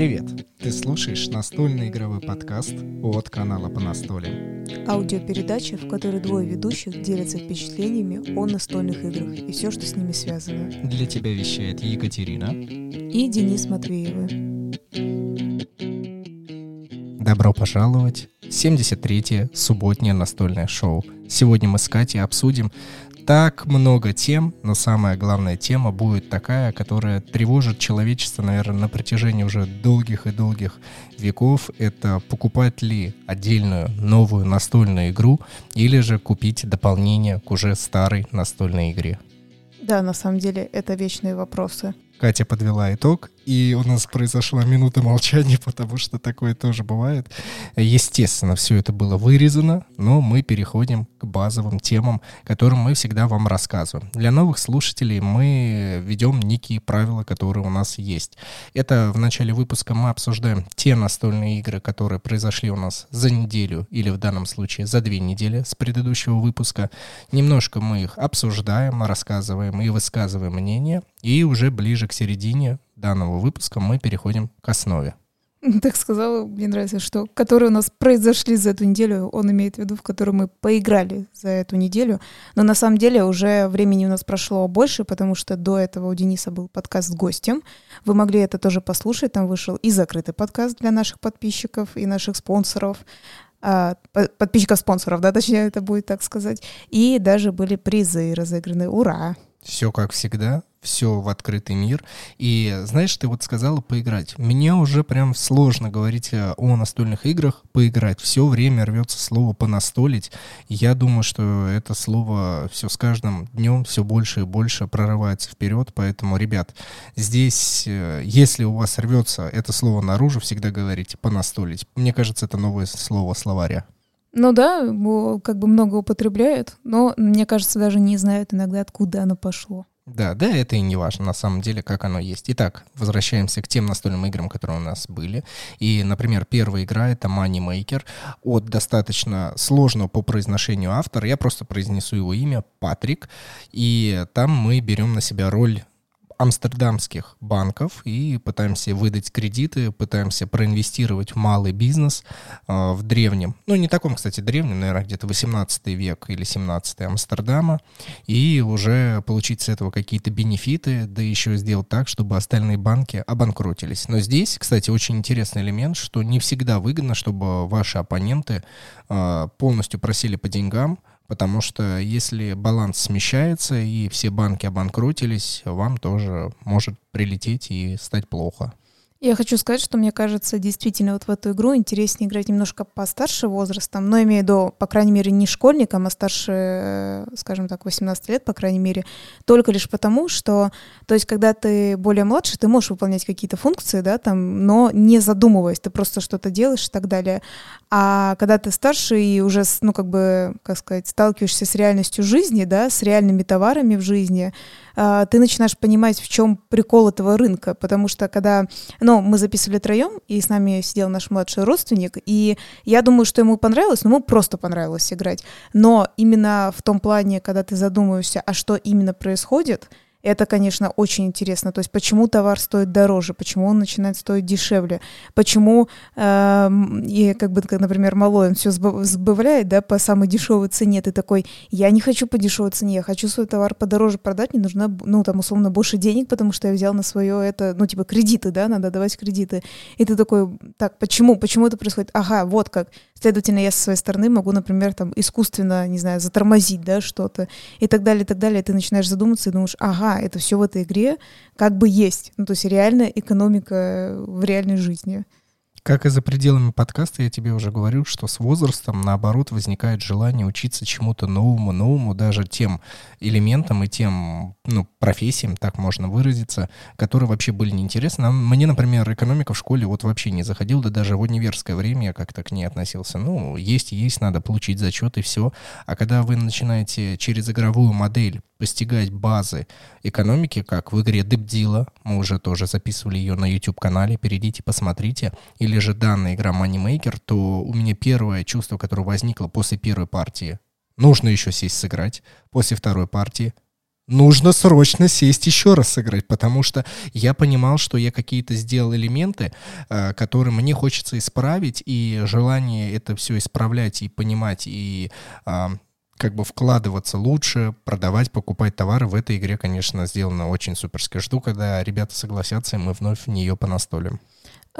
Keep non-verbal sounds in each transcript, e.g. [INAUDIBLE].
Привет! Ты слушаешь настольный игровой подкаст от канала по настолям. Аудиопередача, в которой двое ведущих делятся впечатлениями о настольных играх и все, что с ними связано. Для тебя вещает Екатерина и Денис Матвеевы. Добро пожаловать в 73-е субботнее настольное шоу. Сегодня мы с Катей обсудим так много тем, но самая главная тема будет такая, которая тревожит человечество, наверное, на протяжении уже долгих и долгих веков. Это покупать ли отдельную новую настольную игру или же купить дополнение к уже старой настольной игре. Да, на самом деле это вечные вопросы. Катя подвела итог, и у нас произошла минута молчания, [LAUGHS] потому что такое тоже бывает. Естественно, все это было вырезано, но мы переходим к базовым темам, которым мы всегда вам рассказываем. Для новых слушателей мы ведем некие правила, которые у нас есть. Это в начале выпуска мы обсуждаем те настольные игры, которые произошли у нас за неделю или в данном случае за две недели с предыдущего выпуска. Немножко мы их обсуждаем, рассказываем и высказываем мнение, и уже ближе к середине данного выпуска мы переходим к основе. [LAUGHS] Так сказала, мне нравится, что которые у нас произошли за эту неделю, он имеет в виду, в которые мы поиграли за эту неделю. Но на самом деле уже времени у нас прошло больше, потому что до этого у Дениса был подкаст с гостем. Вы могли это тоже послушать. Там вышел и закрытый подкаст для наших подписчиков и наших спонсоров а, подписчиков-спонсоров, да, точнее это будет так сказать. И даже были призы разыграны. Ура! Все как всегда все в открытый мир. И знаешь, ты вот сказала поиграть. Мне уже прям сложно говорить э, о настольных играх, поиграть. Все время рвется слово понастолить. Я думаю, что это слово все с каждым днем все больше и больше прорывается вперед. Поэтому, ребят, здесь, э, если у вас рвется это слово наружу, всегда говорите понастолить. Мне кажется, это новое слово словаря. Ну да, как бы много употребляют, но, мне кажется, даже не знают иногда, откуда оно пошло. Да, да, это и не важно на самом деле, как оно есть. Итак, возвращаемся к тем настольным играм, которые у нас были. И, например, первая игра — это Money Maker от достаточно сложного по произношению автора. Я просто произнесу его имя — Патрик. И там мы берем на себя роль амстердамских банков и пытаемся выдать кредиты, пытаемся проинвестировать в малый бизнес э, в древнем, ну не таком, кстати, древнем, наверное, где-то 18 век или 17 Амстердама, и уже получить с этого какие-то бенефиты, да еще сделать так, чтобы остальные банки обанкротились. Но здесь, кстати, очень интересный элемент, что не всегда выгодно, чтобы ваши оппоненты э, полностью просили по деньгам, Потому что если баланс смещается и все банки обанкротились, вам тоже может прилететь и стать плохо. Я хочу сказать, что мне кажется, действительно вот в эту игру интереснее играть немножко постарше возрастом, но имею в виду, по крайней мере, не школьникам, а старше, э, скажем так, 18 лет, по крайней мере, только лишь потому, что, то есть, когда ты более младше, ты можешь выполнять какие-то функции, да, там, но не задумываясь, ты просто что-то делаешь и так далее. А когда ты старше и уже, ну, как бы, как сказать, сталкиваешься с реальностью жизни, да, с реальными товарами в жизни, ты начинаешь понимать, в чем прикол этого рынка, потому что когда, ну, мы записывали троем, и с нами сидел наш младший родственник, и я думаю, что ему понравилось, но ему просто понравилось играть. Но именно в том плане, когда ты задумываешься, а что именно происходит, это, конечно, очень интересно. То есть почему товар стоит дороже, почему он начинает стоить дешевле, почему, э, и как бы, например, малой, он все сбавляет, да, по самой дешевой цене. Ты такой, я не хочу по дешевой цене, я хочу свой товар подороже продать, мне нужно, ну, там, условно, больше денег, потому что я взял на свое это, ну, типа, кредиты, да, надо давать кредиты. И ты такой, так, почему, почему это происходит? Ага, вот как. Следовательно, я со своей стороны могу, например, там, искусственно, не знаю, затормозить, да, что-то, и так далее, и так далее. Ты начинаешь задуматься и думаешь, ага, это все в этой игре как бы есть. Ну, то есть реальная экономика в реальной жизни. Как и за пределами подкаста, я тебе уже говорил, что с возрастом, наоборот, возникает желание учиться чему-то новому, новому, даже тем элементам и тем ну, профессиям, так можно выразиться, которые вообще были неинтересны. Мне, например, экономика в школе вот вообще не заходила, да даже в универское время я как-то к ней относился. Ну, есть, есть, надо получить зачет и все. А когда вы начинаете через игровую модель постигать базы экономики, как в игре Дебдила, мы уже тоже записывали ее на YouTube-канале, перейдите, посмотрите, или же данная игра Moneymaker, то у меня первое чувство, которое возникло после первой партии, нужно еще сесть сыграть, после второй партии, нужно срочно сесть еще раз сыграть, потому что я понимал, что я какие-то сделал элементы, э, которые мне хочется исправить, и желание это все исправлять и понимать, и а, как бы вкладываться лучше, продавать, покупать товары в этой игре, конечно, сделано очень суперски. Жду, когда ребята согласятся, и мы вновь в нее понастолим.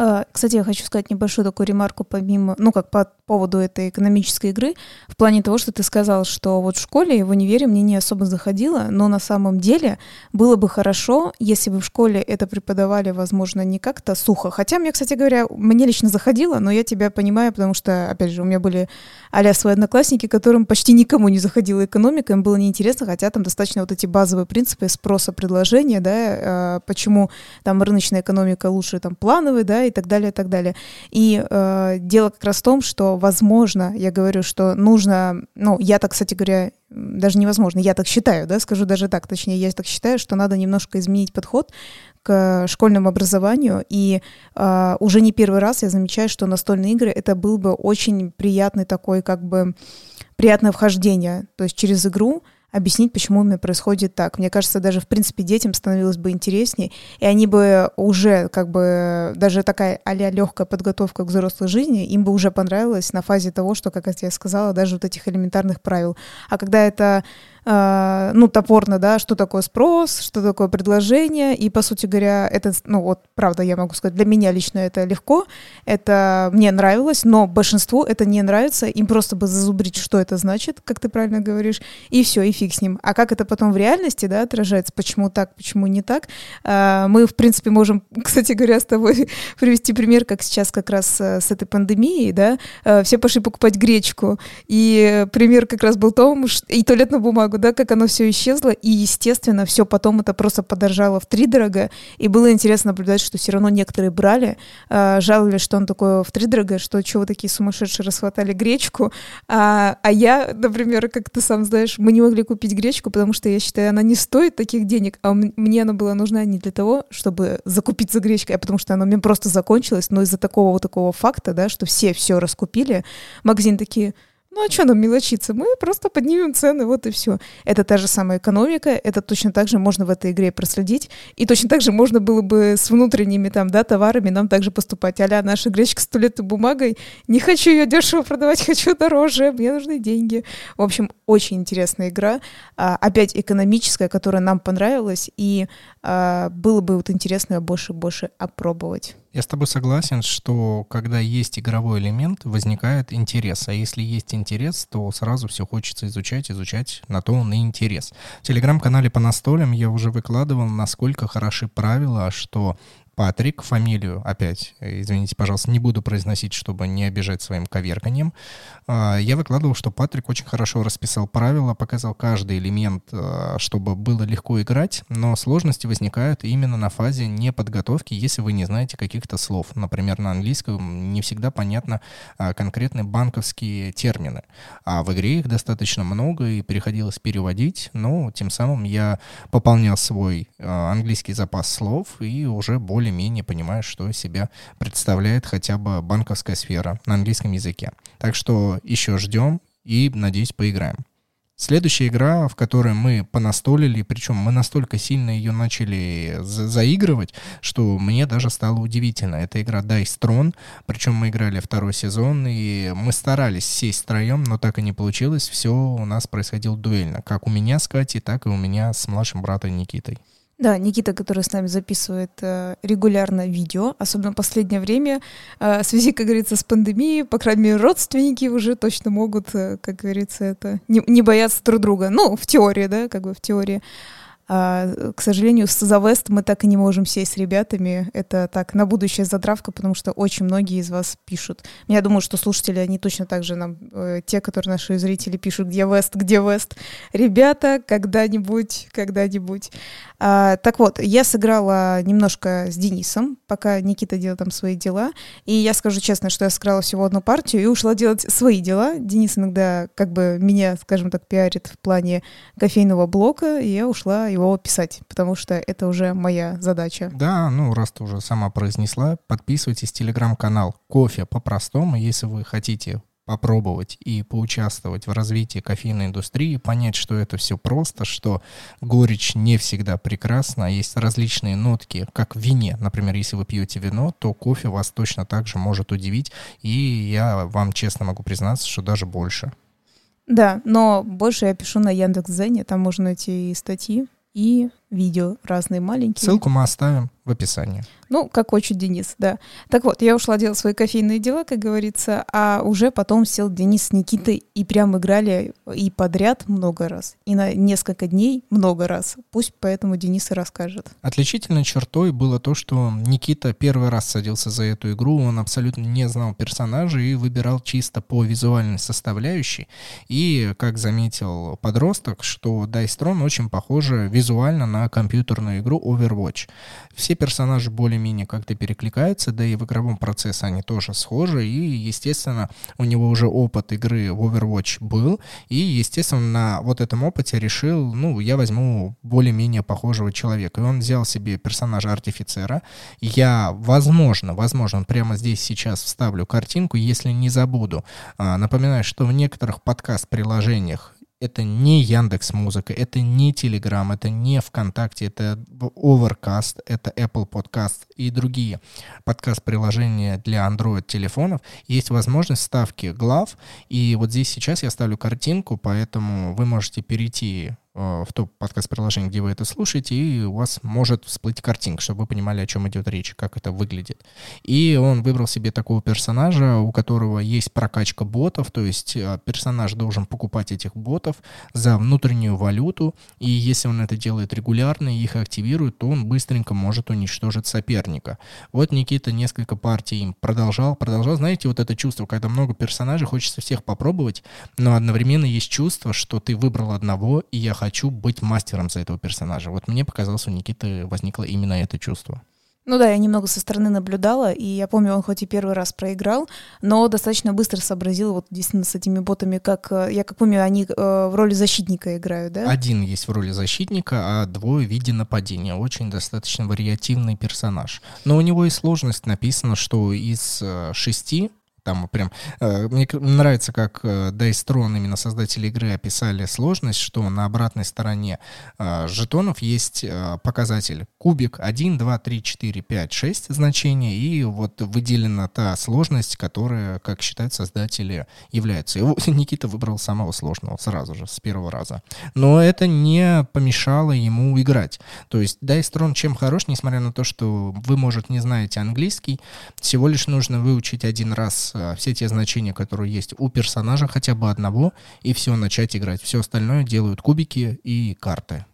А, кстати, я хочу сказать небольшую такую ремарку помимо, ну, как по поводу этой экономической игры, в плане того, что ты сказал, что вот в школе и в универе мне не особо заходило, но на самом деле было бы хорошо, если бы в школе это преподавали, возможно, не как-то сухо. Хотя мне, кстати говоря, мне лично заходило, но я тебя понимаю, потому что, опять же, у меня были а свои одноклассники, которым почти никому не заходила экономика, им было неинтересно, хотя там достаточно вот эти базовые принципы спроса предложения, да, а, почему там рыночная экономика лучше там плановой, да, и так далее, и так далее. И э, дело как раз в том, что, возможно, я говорю, что нужно, ну, я так, кстати говоря, даже невозможно, я так считаю, да, скажу даже так, точнее, я так считаю, что надо немножко изменить подход к школьному образованию, и э, уже не первый раз я замечаю, что настольные игры это был бы очень приятный такой, как бы, приятное вхождение, то есть через игру объяснить, почему у меня происходит так. Мне кажется, даже, в принципе, детям становилось бы интереснее, и они бы уже, как бы, даже такая а легкая подготовка к взрослой жизни, им бы уже понравилось на фазе того, что, как я сказала, даже вот этих элементарных правил. А когда это ну, топорно, да, что такое спрос, что такое предложение, и, по сути говоря, это, ну, вот, правда, я могу сказать, для меня лично это легко, это мне нравилось, но большинству это не нравится, им просто бы зазубрить, что это значит, как ты правильно говоришь, и все, и фиг с ним. А как это потом в реальности, да, отражается, почему так, почему не так, э, мы, в принципе, можем, [LAUGHS] кстати говоря, с тобой [LAUGHS] привести пример, как сейчас как раз э, с этой пандемией, да, э, все пошли покупать гречку, и пример как раз был том, и туалетную бумагу, да, как оно все исчезло, и, естественно, все потом это просто подорожало в три дорого, и было интересно наблюдать, что все равно некоторые брали, э, жаловались, что он такой в три дорого, что чего такие сумасшедшие расхватали гречку, а, а я, например, как ты сам знаешь, мы не могли купить гречку, потому что я считаю, она не стоит таких денег, а мне она была нужна не для того, чтобы закупить за гречкой, а потому что она мне просто закончилась, но из-за такого вот такого факта, да, что все все раскупили, магазин такие, ну а что нам мелочиться? Мы просто поднимем цены, вот и все. Это та же самая экономика, это точно так же можно в этой игре проследить, и точно так же можно было бы с внутренними там, да, товарами нам также поступать. Аля, наша гречка с туалетной бумагой, не хочу ее дешево продавать, [LAUGHS] хочу дороже, мне нужны деньги. В общем, очень интересная игра, а, опять экономическая, которая нам понравилась, и а, было бы вот интересно ее больше и больше опробовать. Я с тобой согласен, что когда есть игровой элемент, возникает интерес. А если есть интерес, то сразу все хочется изучать, изучать, на то он и интерес. В телеграм-канале по настолям я уже выкладывал, насколько хороши правила, что Патрик, фамилию опять, извините, пожалуйста, не буду произносить, чтобы не обижать своим коверканием. А, я выкладывал, что Патрик очень хорошо расписал правила, показал каждый элемент, а, чтобы было легко играть, но сложности возникают именно на фазе неподготовки, если вы не знаете каких-то слов. Например, на английском не всегда понятно а, конкретные банковские термины, а в игре их достаточно много и приходилось переводить, но тем самым я пополнял свой английский запас слов и уже более более-менее понимаешь, что из себя представляет хотя бы банковская сфера на английском языке. Так что еще ждем и, надеюсь, поиграем. Следующая игра, в которой мы понастолили, причем мы настолько сильно ее начали за заигрывать, что мне даже стало удивительно. Это игра Dice Throne, причем мы играли второй сезон, и мы старались сесть втроем, но так и не получилось. Все у нас происходило дуэльно, как у меня с Катей, так и у меня с младшим братом Никитой. Да, Никита, который с нами записывает э, регулярно видео, особенно в последнее время, э, в связи, как говорится, с пандемией, по крайней мере, родственники уже точно могут, э, как говорится, это не, не бояться друг друга. Ну, в теории, да, как бы в теории. А, к сожалению, The West мы так и не можем сесть с ребятами. Это так, на будущее затравка, потому что очень многие из вас пишут. Я думаю, что слушатели, они точно так же нам, э, те, которые наши зрители пишут, где West, где West. Ребята, когда-нибудь, когда-нибудь. А, так вот, я сыграла немножко с Денисом, пока Никита делал там свои дела. И я скажу честно, что я сыграла всего одну партию и ушла делать свои дела. Денис иногда как бы меня, скажем так, пиарит в плане кофейного блока, и я ушла его писать, потому что это уже моя задача. Да, ну раз ты уже сама произнесла, подписывайтесь телеграм-канал «Кофе по-простому», если вы хотите попробовать и поучаствовать в развитии кофейной индустрии, понять, что это все просто, что горечь не всегда прекрасна, есть различные нотки, как в вине. Например, если вы пьете вино, то кофе вас точно так же может удивить, и я вам честно могу признаться, что даже больше. Да, но больше я пишу на Яндекс.Зене, там можно найти и статьи, и видео разные маленькие. Ссылку мы оставим в описании. Ну, как хочет Денис, да. Так вот, я ушла делать свои кофейные дела, как говорится, а уже потом сел Денис с Никитой и прям играли и подряд много раз, и на несколько дней много раз. Пусть поэтому Денис и расскажет. Отличительной чертой было то, что Никита первый раз садился за эту игру, он абсолютно не знал персонажа и выбирал чисто по визуальной составляющей. И, как заметил подросток, что Throne очень похоже визуально на компьютерную игру Overwatch. Все персонажи более-менее как-то перекликаются, да и в игровом процессе они тоже схожи, и, естественно, у него уже опыт игры в Overwatch был, и, естественно, на вот этом опыте решил, ну, я возьму более-менее похожего человека. И он взял себе персонажа артифицера. Я, возможно, возможно, прямо здесь сейчас вставлю картинку, если не забуду. А, напоминаю, что в некоторых подкаст-приложениях это не Яндекс Музыка, это не Telegram, это не ВКонтакте, это Overcast, это Apple Podcast и другие подкаст-приложения для Android телефонов. Есть возможность ставки глав, и вот здесь сейчас я ставлю картинку, поэтому вы можете перейти в то подкаст-приложение, где вы это слушаете, и у вас может всплыть картинка, чтобы вы понимали, о чем идет речь, как это выглядит. И он выбрал себе такого персонажа, у которого есть прокачка ботов, то есть э, персонаж должен покупать этих ботов за внутреннюю валюту, и если он это делает регулярно и их активирует, то он быстренько может уничтожить соперника. Вот Никита несколько партий им продолжал, продолжал. Знаете, вот это чувство, когда много персонажей, хочется всех попробовать, но одновременно есть чувство, что ты выбрал одного, и я хочу быть мастером за этого персонажа. Вот мне показалось, у Никиты возникло именно это чувство. Ну да, я немного со стороны наблюдала, и я помню, он хоть и первый раз проиграл, но достаточно быстро сообразил вот действительно с этими ботами, как, э, я как помню, они э, в роли защитника играют, да? Один есть в роли защитника, а двое в виде нападения. Очень достаточно вариативный персонаж. Но у него и сложность написано, что из э, шести там прям... Э, мне нравится, как э, Throne, именно создатели игры, описали сложность, что на обратной стороне э, жетонов есть показатель кубик 1, 2, 3, 4, 5, 6 значений, и вот выделена та сложность, которая, как считают создатели, является. И [LAUGHS] Никита выбрал самого сложного сразу же, с первого раза. Но это не помешало ему играть. То есть Dice Throne чем хорош, несмотря на то, что вы, может, не знаете английский, всего лишь нужно выучить один раз все те значения, которые есть у персонажа, хотя бы одного, и все, начать играть. Все остальное делают кубики и карты.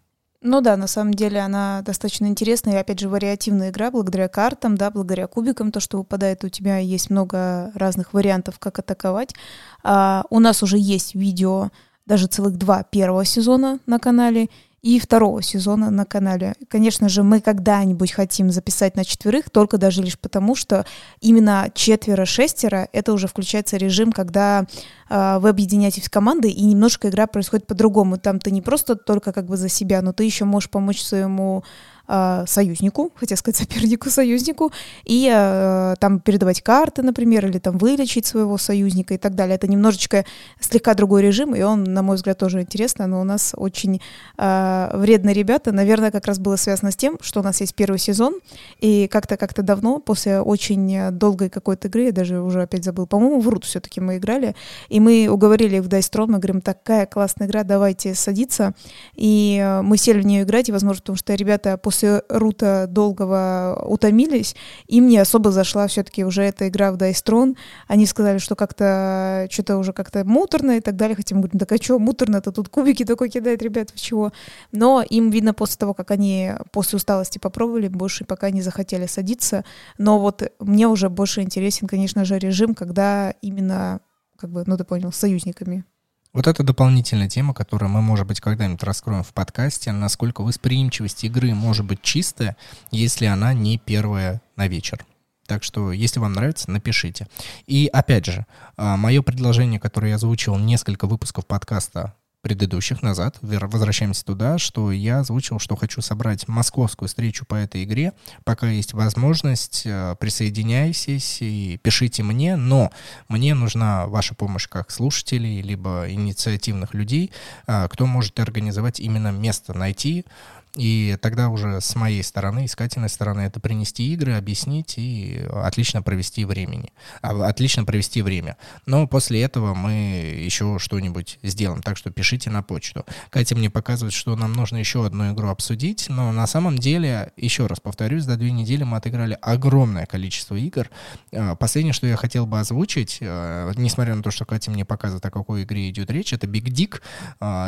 Ну да, на самом деле она достаточно интересная и, опять же, вариативная игра благодаря картам, да, благодаря кубикам, то, что выпадает у тебя, есть много разных вариантов, как атаковать. А, у нас уже есть видео, даже целых два первого сезона на канале, и второго сезона на канале. Конечно же, мы когда-нибудь хотим записать на четверых, только даже лишь потому, что именно четверо-шестеро это уже включается режим, когда э, вы объединяетесь в команды, и немножко игра происходит по-другому. Там ты не просто только как бы за себя, но ты еще можешь помочь своему э, союзнику, хотя сказать [LAUGHS] сопернику, союзнику, и э, там передавать карты, например, или там вылечить своего союзника и так далее. Это немножечко слегка другой режим, и он, на мой взгляд, тоже интересно, но у нас очень э, вредные ребята. Наверное, как раз было связано с тем, что у нас есть первый сезон, и как-то как-то давно, после очень долгой какой-то игры, я даже уже опять забыл, по-моему, в все-таки мы играли, и мы уговорили их в Dice Throne, мы говорим, такая классная игра, давайте садиться, и э, мы сели в нее играть, и, возможно, потому что ребята после после рута долгого утомились, им не особо зашла все-таки уже эта игра в Throne. Они сказали, что как-то что-то уже как-то муторно и так далее. Хотя мы говорим, так а что муторно-то тут кубики такой кидает, ребят, в чего? Но им видно после того, как они после усталости попробовали, больше пока не захотели садиться. Но вот мне уже больше интересен, конечно же, режим, когда именно как бы, ну ты понял, с союзниками. Вот это дополнительная тема, которую мы, может быть, когда-нибудь раскроем в подкасте, насколько восприимчивость игры может быть чистая, если она не первая на вечер. Так что, если вам нравится, напишите. И опять же, а, мое предложение, которое я озвучил несколько выпусков подкаста предыдущих назад, возвращаемся туда, что я озвучил, что хочу собрать московскую встречу по этой игре. Пока есть возможность, э, присоединяйтесь и пишите мне, но мне нужна ваша помощь как слушателей, либо инициативных людей, э, кто может организовать именно место, найти, и тогда уже с моей стороны, искательной стороны, это принести игры, объяснить и отлично провести времени. А, отлично провести время. Но после этого мы еще что-нибудь сделаем. Так что пишите на почту. Катя мне показывает, что нам нужно еще одну игру обсудить. Но на самом деле, еще раз повторюсь, за две недели мы отыграли огромное количество игр. А, последнее, что я хотел бы озвучить, а, несмотря на то, что Катя мне показывает, о какой игре идет речь, это Big Dick.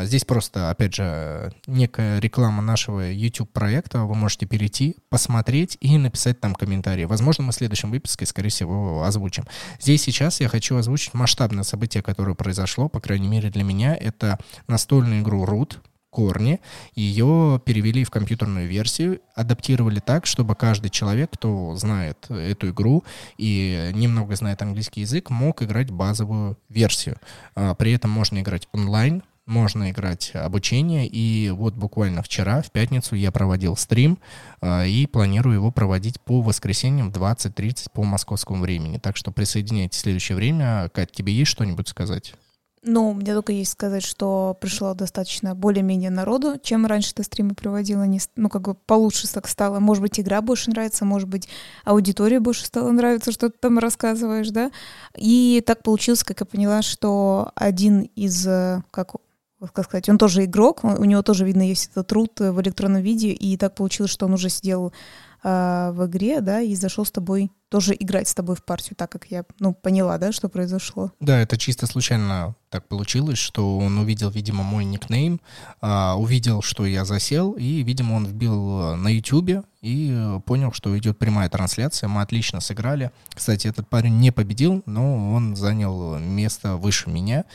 Здесь просто, опять же, некая реклама нашего нашего YouTube-проекта вы можете перейти, посмотреть и написать там комментарии. Возможно, мы в следующем выпуске, скорее всего, озвучим. Здесь сейчас я хочу озвучить масштабное событие, которое произошло, по крайней мере для меня. Это настольную игру Root, корни, ее перевели в компьютерную версию, адаптировали так, чтобы каждый человек, кто знает эту игру и немного знает английский язык, мог играть базовую версию. А, при этом можно играть онлайн, можно играть обучение. И вот буквально вчера, в пятницу, я проводил стрим э, и планирую его проводить по воскресеньям в 20.30 по московскому времени. Так что присоединяйтесь в следующее время. Кать, тебе есть что-нибудь сказать? Ну, мне только есть сказать, что пришло достаточно более-менее народу, чем раньше ты стримы проводила. Не, ну, как бы получше так стало. Может быть, игра больше нравится, может быть, аудитория больше стала нравиться, что ты там рассказываешь, да? И так получилось, как я поняла, что один из, э, как как сказать, он тоже игрок, у него тоже, видно, есть этот труд в электронном виде, и так получилось, что он уже сидел э, в игре, да, и зашел с тобой тоже играть с тобой в партию, так как я, ну, поняла, да, что произошло. Да, это чисто случайно так получилось, что он увидел, видимо, мой никнейм, а, увидел, что я засел, и, видимо, он вбил на YouTube и понял, что идет прямая трансляция. Мы отлично сыграли. Кстати, этот парень не победил, но он занял место выше меня,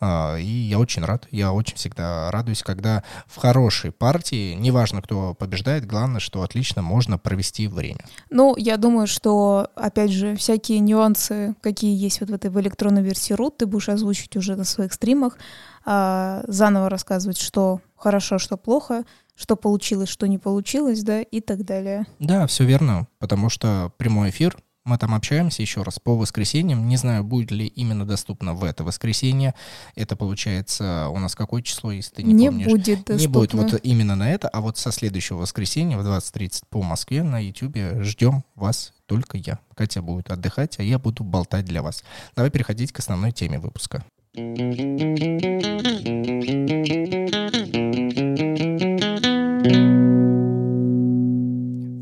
а, и я очень рад. Я очень всегда радуюсь, когда в хорошей партии, неважно, кто побеждает, главное, что отлично можно провести время. Ну, я думаю, что, опять же, всякие нюансы, какие есть вот в этой в электронной версии root, ты будешь озвучить уже на своих стримах, а, заново рассказывать, что хорошо, что плохо, что получилось, что не получилось, да, и так далее. Да, все верно, потому что прямой эфир мы там общаемся еще раз по воскресеньям. Не знаю, будет ли именно доступно в это воскресенье. Это получается у нас какое число, если ты не, не помнишь? Будет доступно. Не будет вот именно на это, а вот со следующего воскресенья в 20.30 по Москве на YouTube ждем вас только я. Катя будет отдыхать, а я буду болтать для вас. Давай переходить к основной теме выпуска.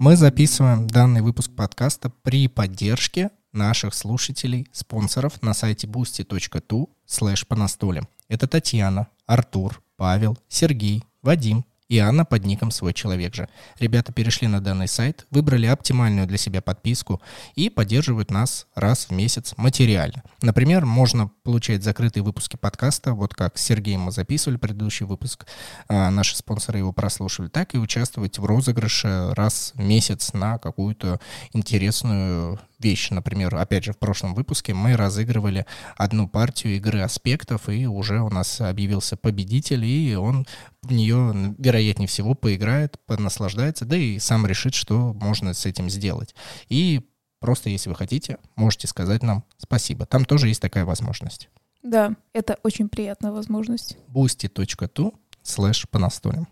Мы записываем данный выпуск подкаста при поддержке наших слушателей, спонсоров на сайте boosty.tu слэш по настоле. Это Татьяна, Артур, Павел, Сергей, Вадим, и Анна под ником «Свой человек же». Ребята перешли на данный сайт, выбрали оптимальную для себя подписку и поддерживают нас раз в месяц материально. Например, можно получать закрытые выпуски подкаста, вот как с Сергеем мы записывали предыдущий выпуск, а наши спонсоры его прослушали, так и участвовать в розыгрыше раз в месяц на какую-то интересную вещь. Например, опять же, в прошлом выпуске мы разыгрывали одну партию игры аспектов, и уже у нас объявился победитель, и он в нее, вероятнее всего, поиграет, наслаждается, да и сам решит, что можно с этим сделать. И просто, если вы хотите, можете сказать нам спасибо. Там тоже есть такая возможность. Да, это очень приятная возможность. boosty.tu слэш по настолям.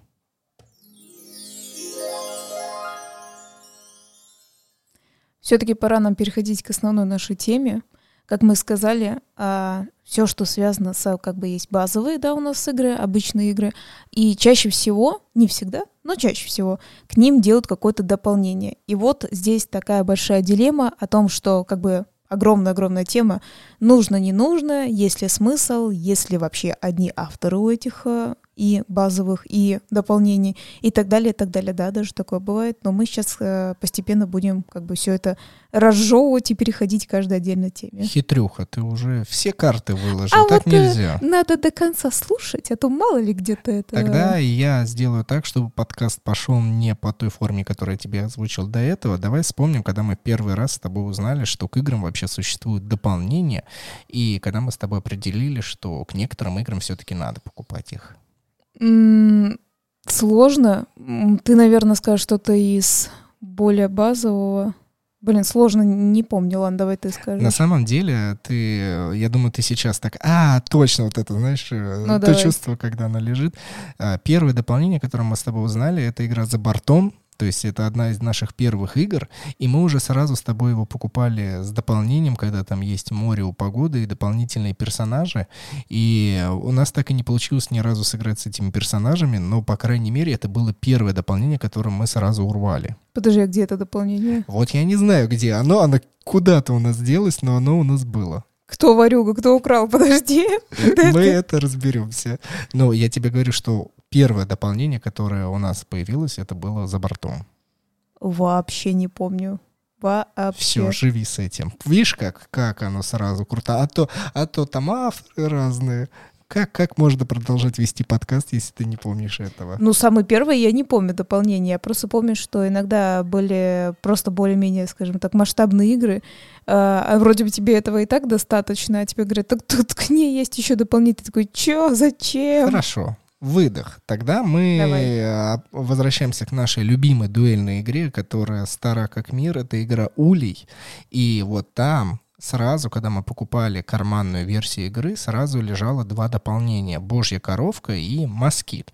Все-таки пора нам переходить к основной нашей теме. Как мы сказали, а, все, что связано с, как бы есть базовые, да, у нас игры, обычные игры, и чаще всего, не всегда, но чаще всего, к ним делают какое-то дополнение. И вот здесь такая большая дилемма о том, что как бы огромная-огромная тема, нужно, не нужно, есть ли смысл, есть ли вообще одни авторы у этих э, и базовых, и дополнений, и так далее, и так далее. Да, даже такое бывает. Но мы сейчас э, постепенно будем как бы все это разжевывать и переходить к каждой отдельной теме. Хитрюха, ты уже все карты выложил, а так вот э, нельзя. Надо до конца слушать, а то мало ли где-то это... Тогда я сделаю так, чтобы подкаст пошел не по той форме, которую я тебе озвучил до этого. Давай вспомним, когда мы первый раз с тобой узнали, что к играм вообще существуют дополнения, и когда мы с тобой определили, что к некоторым играм все-таки надо покупать их. Сложно. Ты, наверное, скажешь что-то из более базового. Блин, сложно, не помню, ладно, давай ты скажи. На самом деле, ты, я думаю, ты сейчас так, а, точно вот это, знаешь, э, ну, то давай. чувство, когда она лежит. А, первое дополнение, которое мы с тобой узнали, это игра «За бортом», то есть это одна из наших первых игр, и мы уже сразу с тобой его покупали с дополнением, когда там есть море у погоды и дополнительные персонажи. И у нас так и не получилось ни разу сыграть с этими персонажами, но, по крайней мере, это было первое дополнение, которое мы сразу урвали. Подожди, а где это дополнение? Вот я не знаю, где оно. Оно куда-то у нас делось, но оно у нас было. Кто варюга, кто украл? [LAUGHS] Подожди. Мы это разберемся. Но я тебе говорю, что первое дополнение, которое у нас появилось, это было за бортом. Вообще не помню. Вообще. Все, живи с этим. Видишь, как, как оно сразу круто. А то, а то там авторы разные. Как, как можно продолжать вести подкаст, если ты не помнишь этого? Ну, самый первый я не помню дополнение. Я просто помню, что иногда были просто более-менее, скажем так, масштабные игры. А, а вроде бы тебе этого и так достаточно, а тебе говорят, так тут к ней есть еще дополнение. Ты такой, чё, зачем? Хорошо выдох. Тогда мы Давай. А, возвращаемся к нашей любимой дуэльной игре, которая стара как мир. Это игра Улей. И вот там сразу, когда мы покупали карманную версию игры, сразу лежало два дополнения. Божья коровка и москит.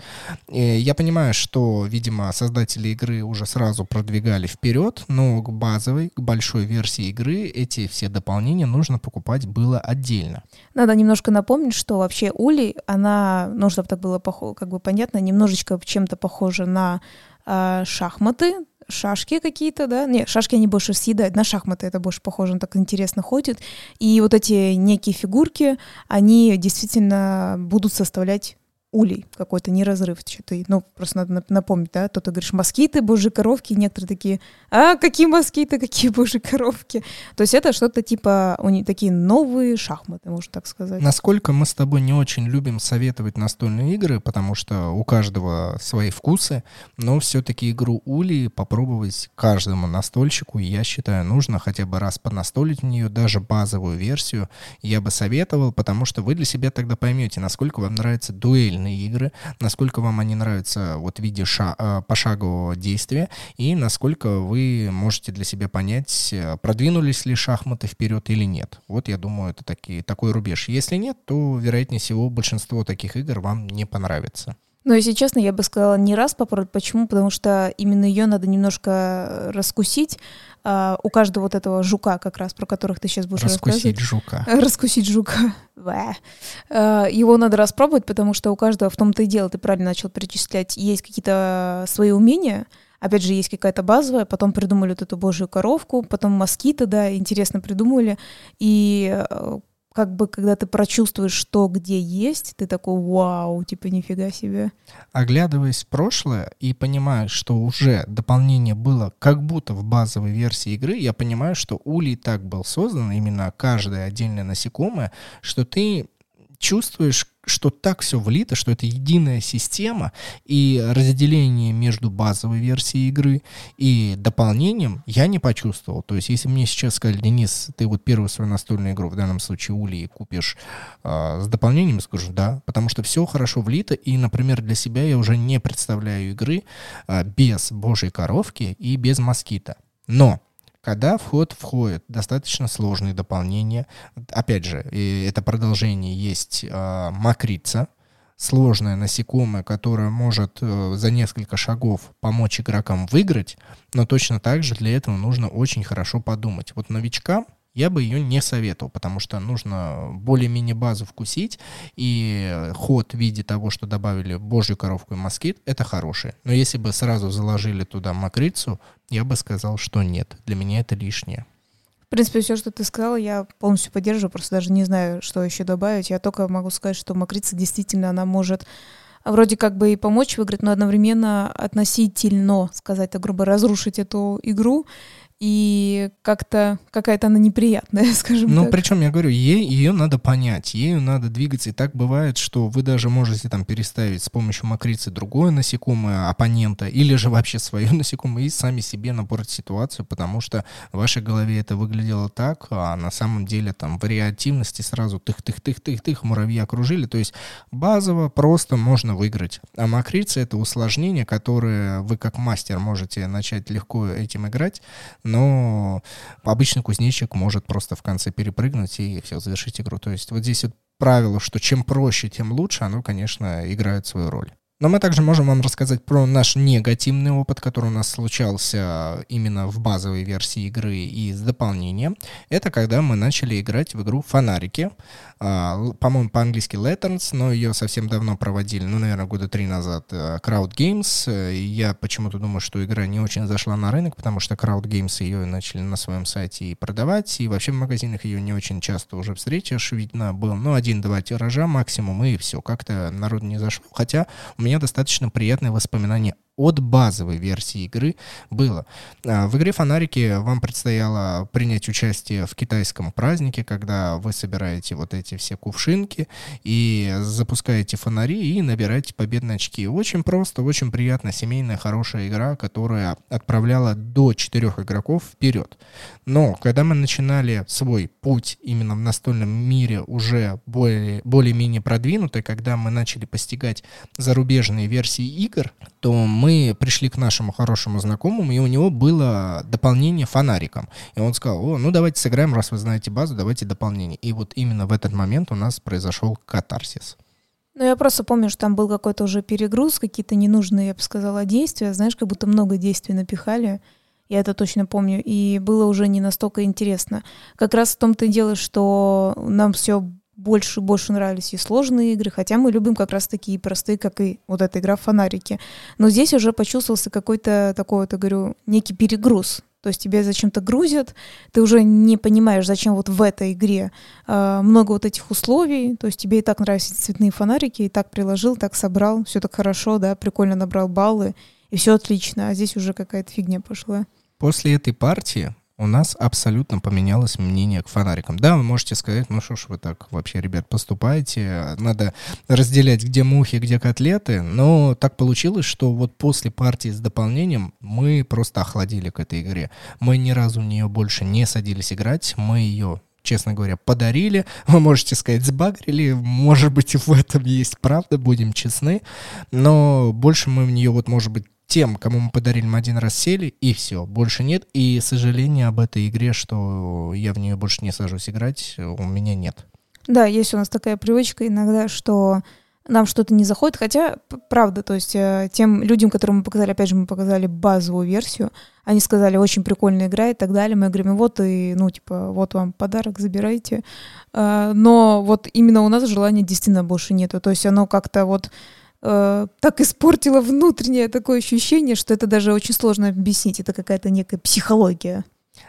И я понимаю, что, видимо, создатели игры уже сразу продвигали вперед, но к базовой, к большой версии игры эти все дополнения нужно покупать было отдельно. Надо немножко напомнить, что вообще Ули, она, ну, чтобы так было как бы понятно, немножечко чем-то похожа на э, шахматы, шашки какие-то, да? Не, шашки они больше съедают, на шахматы это больше похоже, он так интересно ходит. И вот эти некие фигурки, они действительно будут составлять улей какой-то, не разрывчатый. Ну, просто надо напомнить, да, то ты говоришь москиты, божьи коровки, некоторые такие, а, какие москиты, какие божьи коровки. То есть это что-то типа, у них такие новые шахматы, можно так сказать. Насколько мы с тобой не очень любим советовать настольные игры, потому что у каждого свои вкусы, но все-таки игру Ули попробовать каждому настольщику, я считаю, нужно хотя бы раз понастолить в нее, даже базовую версию, я бы советовал, потому что вы для себя тогда поймете, насколько вам нравится дуэль настольные игры, насколько вам они нравятся вот в виде ша- э, пошагового действия, и насколько вы можете для себя понять, э, продвинулись ли шахматы вперед или нет. Вот я думаю, это такие, такой рубеж. Если нет, то, вероятнее всего, большинство таких игр вам не понравится. Но, если честно, я бы сказала не раз попробовать. Почему? Потому что именно ее надо немножко раскусить. Uh, у каждого вот этого жука, как раз, про которых ты сейчас будешь раскусить жука. [LAUGHS] Раскусить жука. [LAUGHS] Uh, его надо распробовать, потому что у каждого в том-то и дело, ты правильно начал перечислять, есть какие-то свои умения, опять же, есть какая-то базовая, потом придумали вот эту божью коровку, потом москиты, да, интересно придумали, и э, как бы, когда ты прочувствуешь, что где есть, ты такой, вау, типа, нифига себе. Оглядываясь в прошлое и понимая, что уже дополнение было как будто в базовой версии игры, я понимаю, что Улей так был создан, именно каждое отдельное насекомое, что ты чувствуешь, что так все влито, что это единая система, и разделение между базовой версией игры и дополнением я не почувствовал. То есть, если мне сейчас сказали, Денис, ты вот первую свою настольную игру, в данном случае Ули, купишь э, с дополнением, скажу, да, потому что все хорошо влито, и, например, для себя я уже не представляю игры э, без божьей коровки и без москита. Но когда в ход входят достаточно сложные дополнения, опять же, это продолжение есть э, макрица, сложное насекомое, которое может э, за несколько шагов помочь игрокам выиграть, но точно так же для этого нужно очень хорошо подумать. Вот новичкам я бы ее не советовал, потому что нужно более-менее базу вкусить, и ход в виде того, что добавили божью коровку и москит, это хороший. Но если бы сразу заложили туда макрицу, я бы сказал, что нет. Для меня это лишнее. В принципе, все, что ты сказала, я полностью поддерживаю, просто даже не знаю, что еще добавить. Я только могу сказать, что макрица действительно, она может вроде как бы и помочь выиграть, но одновременно относительно, сказать так грубо, разрушить эту игру и как-то какая-то она неприятная, [LAUGHS] скажем ну, так. Ну, причем я говорю, ей, ее надо понять, ею надо двигаться. И так бывает, что вы даже можете там переставить с помощью макрицы другое насекомое оппонента или же вообще свое [LAUGHS] насекомое и сами себе напортить ситуацию, потому что в вашей голове это выглядело так, а на самом деле там вариативности сразу тых-тых-тых-тых-тых муравьи окружили. То есть базово просто можно выиграть. А макрица — это усложнение, которое вы как мастер можете начать легко этим играть, но обычный кузнечик может просто в конце перепрыгнуть и все, завершить игру. То есть вот здесь вот правило, что чем проще, тем лучше, оно, конечно, играет свою роль. Но мы также можем вам рассказать про наш негативный опыт, который у нас случался именно в базовой версии игры и с дополнением. Это когда мы начали играть в игру «Фонарики». А, по-моему, по-английски Lanterns, но ее совсем давно проводили, ну, наверное, года три назад, э, Crowd Games. И я почему-то думаю, что игра не очень зашла на рынок, потому что Crowd Games ее начали на своем сайте и продавать, и вообще в магазинах ее не очень часто уже встретишь, видно, был, ну, один-два тиража максимум, и все, как-то народ не зашло. Хотя у меня достаточно приятные воспоминания от базовой версии игры было. А, в игре «Фонарики» вам предстояло принять участие в китайском празднике, когда вы собираете вот эти все кувшинки и запускаете фонари и набираете победные очки. Очень просто, очень приятно, семейная, хорошая игра, которая отправляла до четырех игроков вперед. Но когда мы начинали свой путь именно в настольном мире уже более, более-менее продвинутый, когда мы начали постигать зарубежные версии игр, то мы пришли к нашему хорошему знакомому, и у него было дополнение фонариком. И он сказал, о, ну давайте сыграем, раз вы знаете базу, давайте дополнение. И вот именно в этот момент у нас произошел катарсис. Ну, я просто помню, что там был какой-то уже перегруз, какие-то ненужные, я бы сказала, действия. Знаешь, как будто много действий напихали. Я это точно помню. И было уже не настолько интересно. Как раз в том-то и дело, что нам все больше и больше нравились и сложные игры, хотя мы любим как раз такие простые, как и вот эта игра «Фонарики». Но здесь уже почувствовался какой-то такой, вот, я говорю, некий перегруз. То есть тебя зачем-то грузят, ты уже не понимаешь, зачем вот в этой игре э, много вот этих условий. То есть тебе и так нравятся цветные фонарики, и так приложил, так собрал, все так хорошо, да, прикольно набрал баллы, и все отлично. А здесь уже какая-то фигня пошла. После этой партии у нас абсолютно поменялось мнение к фонарикам. Да, вы можете сказать, ну что ж вы так вообще, ребят, поступаете, надо разделять, где мухи, где котлеты, но так получилось, что вот после партии с дополнением мы просто охладили к этой игре. Мы ни разу в нее больше не садились играть, мы ее честно говоря, подарили. Вы можете сказать, сбагрили. Может быть, в этом есть правда, будем честны. Но больше мы в нее, вот, может быть, тем, кому мы подарили, мы один раз сели, и все, больше нет. И сожаления об этой игре, что я в нее больше не сажусь играть, у меня нет. Да, есть у нас такая привычка иногда, что нам что-то не заходит, хотя, правда, то есть э, тем людям, которым мы показали, опять же, мы показали базовую версию, они сказали, очень прикольная игра и так далее, мы говорим, вот и, ну, типа, вот вам подарок, забирайте. Э, но вот именно у нас желания действительно больше нету, то есть оно как-то вот э, так испортило внутреннее такое ощущение, что это даже очень сложно объяснить. Это какая-то некая психология.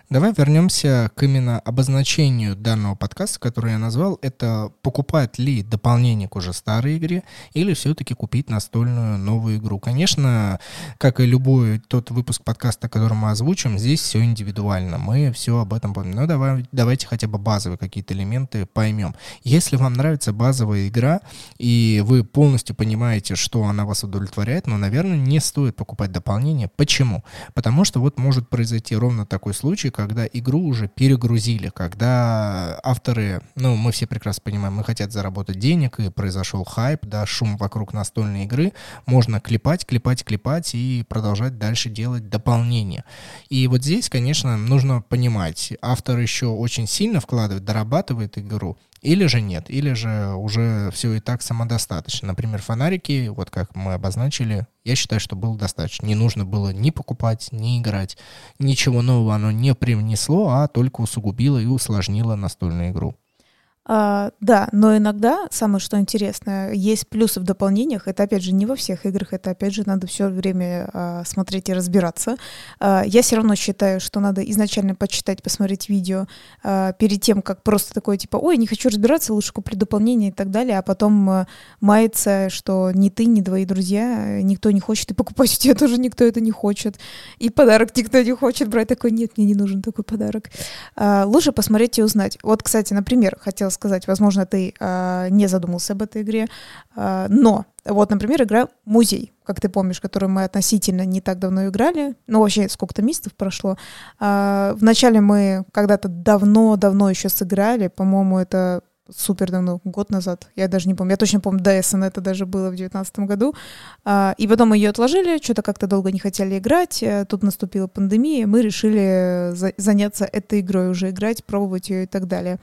Давай вернемся к именно обозначению данного подкаста, который я назвал. Это покупать ли дополнение к уже старой игре или все-таки купить настольную новую игру. Конечно, как и любой тот выпуск подкаста, который мы озвучим, здесь все индивидуально. Мы все об этом помним. Но давай, давайте хотя бы базовые какие-то элементы поймем. Если вам нравится базовая игра, и вы полностью понимаете, что она вас удовлетворяет, ну, наверное, не стоит покупать дополнение. Почему? Потому что вот может произойти ровно такой случай, когда игру уже перегрузили, когда авторы, ну, мы все прекрасно понимаем, мы хотят заработать денег, и произошел хайп, да, шум вокруг настольной игры, можно клепать, клепать, клепать и продолжать дальше делать дополнение. И вот здесь, конечно, нужно понимать, автор еще очень сильно вкладывает, дорабатывает игру, или же нет, или же уже все и так самодостаточно. Например, фонарики, вот как мы обозначили, я считаю, что было достаточно. Не нужно было ни покупать, ни играть. Ничего нового оно не привнесло, а только усугубило и усложнило настольную игру. А, да, но иногда самое что интересное, есть плюсы в дополнениях. Это опять же не во всех играх, это опять же надо все время а, смотреть и разбираться. А, я все равно считаю, что надо изначально почитать, посмотреть видео а, перед тем, как просто такое типа, ой, не хочу разбираться, лучше куплю дополнение и так далее, а потом а, мается, что ни ты, ни твои друзья, никто не хочет, и покупать у тебя тоже никто это не хочет, и подарок никто не хочет брать. Такой, нет, мне не нужен такой подарок. А, лучше посмотреть и узнать. Вот, кстати, например, хотела сказать, возможно, ты э, не задумался об этой игре, э, но вот, например, игра «Музей», как ты помнишь, которую мы относительно не так давно играли, ну, вообще, сколько-то месяцев прошло. Э, вначале мы когда-то давно-давно еще сыграли, по-моему, это супер давно, год назад, я даже не помню, я точно помню, ДСН это даже было в девятнадцатом году, а, и потом мы ее отложили, что-то как-то долго не хотели играть, э, тут наступила пандемия, мы решили за- заняться этой игрой уже играть, пробовать ее и так далее.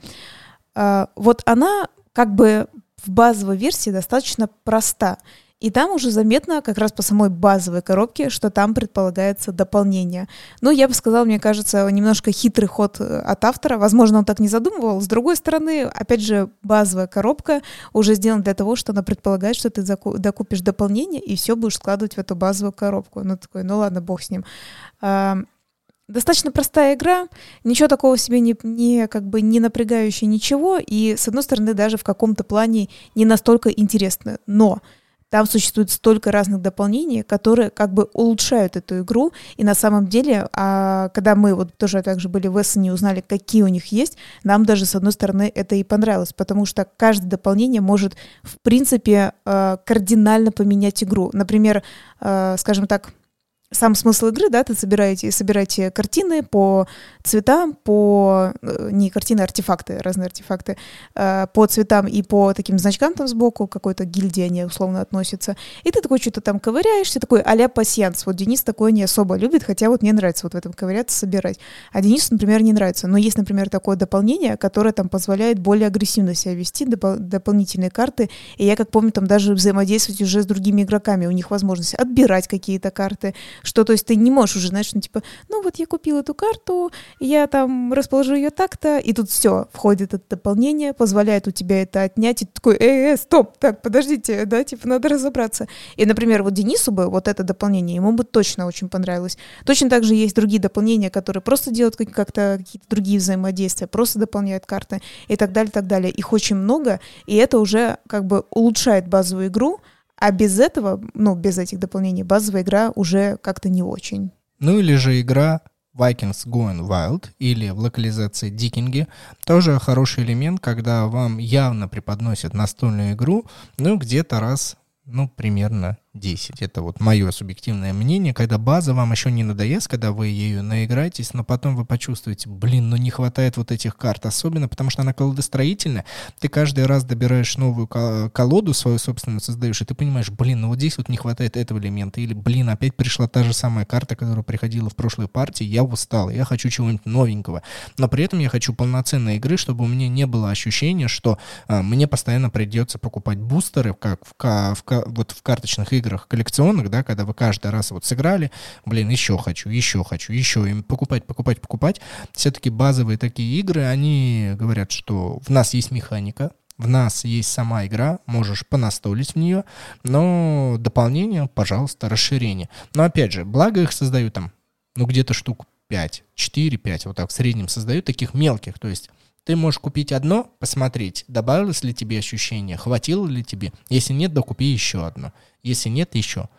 А, вот она как бы в базовой версии достаточно проста. И там уже заметно как раз по самой базовой коробке, что там предполагается дополнение. Ну, я бы сказала, мне кажется, немножко хитрый ход э, от автора. Возможно, он так не задумывал. С другой стороны, опять же, базовая коробка уже сделана для того, что она предполагает, что ты докупишь дополнение и все будешь складывать в эту базовую коробку. Ну, такой, ну ладно, бог с ним. Достаточно простая игра, ничего такого себе не, не как бы не напрягающая ничего, и с одной стороны даже в каком-то плане не настолько интересная. Но там существует столько разных дополнений, которые как бы улучшают эту игру. И на самом деле, а, когда мы вот тоже также были в Эссене и узнали, какие у них есть, нам даже с одной стороны это и понравилось, потому что каждое дополнение может в принципе а, кардинально поменять игру. Например, а, скажем так, сам смысл игры, да, ты собираете, собираете картины по цветам, по, э, не картины, а артефакты, разные артефакты, э, по цветам и по таким значкам там сбоку, какой-то гильдии они условно относятся. И ты такой что-то там ковыряешься, такой а-ля пассианс. Вот Денис такое не особо любит, хотя вот мне нравится вот в этом ковыряться, собирать. А Денису, например, не нравится. Но есть, например, такое дополнение, которое там позволяет более агрессивно себя вести, доп- дополнительные карты. И я, как помню, там даже взаимодействовать уже с другими игроками. У них возможность отбирать какие-то карты, что, то есть ты не можешь уже, знаешь, ну, типа, ну, вот я купил эту карту, я там расположу ее так-то, и тут все, входит это дополнение, позволяет у тебя это отнять, и ты такой, эй, эй, стоп, так, подождите, да, типа, надо разобраться. И, например, вот Денису бы вот это дополнение, ему бы точно очень понравилось. Точно так же есть другие дополнения, которые просто делают как-то какие-то другие взаимодействия, просто дополняют карты и так далее, так далее. Их очень много, и это уже как бы улучшает базовую игру, а без этого, ну, без этих дополнений, базовая игра уже как-то не очень. Ну или же игра Vikings Going Wild или в локализации Дикинги. Тоже хороший элемент, когда вам явно преподносят настольную игру, ну, где-то раз, ну, примерно 10. Это вот мое субъективное мнение, когда база вам еще не надоест, когда вы ею наиграетесь, но потом вы почувствуете, блин, ну не хватает вот этих карт, особенно потому что она колодостроительная, ты каждый раз добираешь новую колоду свою собственную создаешь, и ты понимаешь, блин, ну вот здесь вот не хватает этого элемента, или, блин, опять пришла та же самая карта, которая приходила в прошлой партии, я устал, я хочу чего-нибудь новенького, но при этом я хочу полноценной игры, чтобы у меня не было ощущения, что а, мне постоянно придется покупать бустеры, как в, в, в, вот в карточных играх, играх коллекционных, да, когда вы каждый раз вот сыграли, блин, еще хочу, еще хочу, еще, им покупать, покупать, покупать. Все-таки базовые такие игры, они говорят, что в нас есть механика, в нас есть сама игра, можешь понастолить в нее, но дополнение, пожалуйста, расширение. Но опять же, благо их создают там, ну где-то штук 5, 4, 5, вот так в среднем создают таких мелких, то есть ты можешь купить одно, посмотреть, добавилось ли тебе ощущение, хватило ли тебе. Если нет, докупи еще одно. Если нет, еще.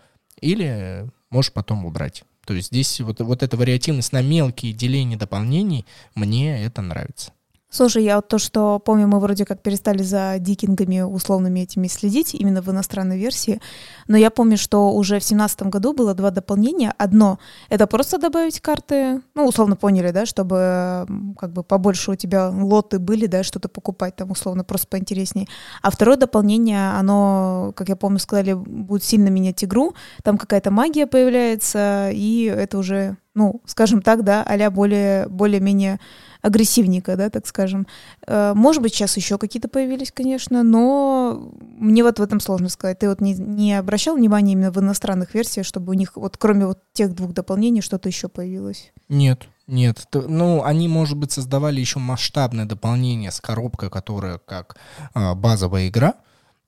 Или можешь потом убрать. То есть здесь вот, вот эта вариативность на мелкие деления дополнений, мне это нравится. Слушай, я вот то, что помню, мы вроде как перестали за дикингами условными этими следить, именно в иностранной версии, но я помню, что уже в семнадцатом году было два дополнения. Одно — это просто добавить карты, ну, условно поняли, да, чтобы как бы побольше у тебя лоты были, да, что-то покупать там условно просто поинтереснее. А второе дополнение, оно, как я помню, сказали, будет сильно менять игру, там какая-то магия появляется, и это уже, ну, скажем так, да, а более, более-менее агрессивника, да, так скажем. Э, может быть, сейчас еще какие-то появились, конечно, но мне вот в этом сложно сказать. Ты вот не, не обращал внимания именно в иностранных версиях, чтобы у них вот кроме вот тех двух дополнений что-то еще появилось? Нет, Нет, ну, они, может быть, создавали еще масштабное дополнение с коробкой, которая как э, базовая игра,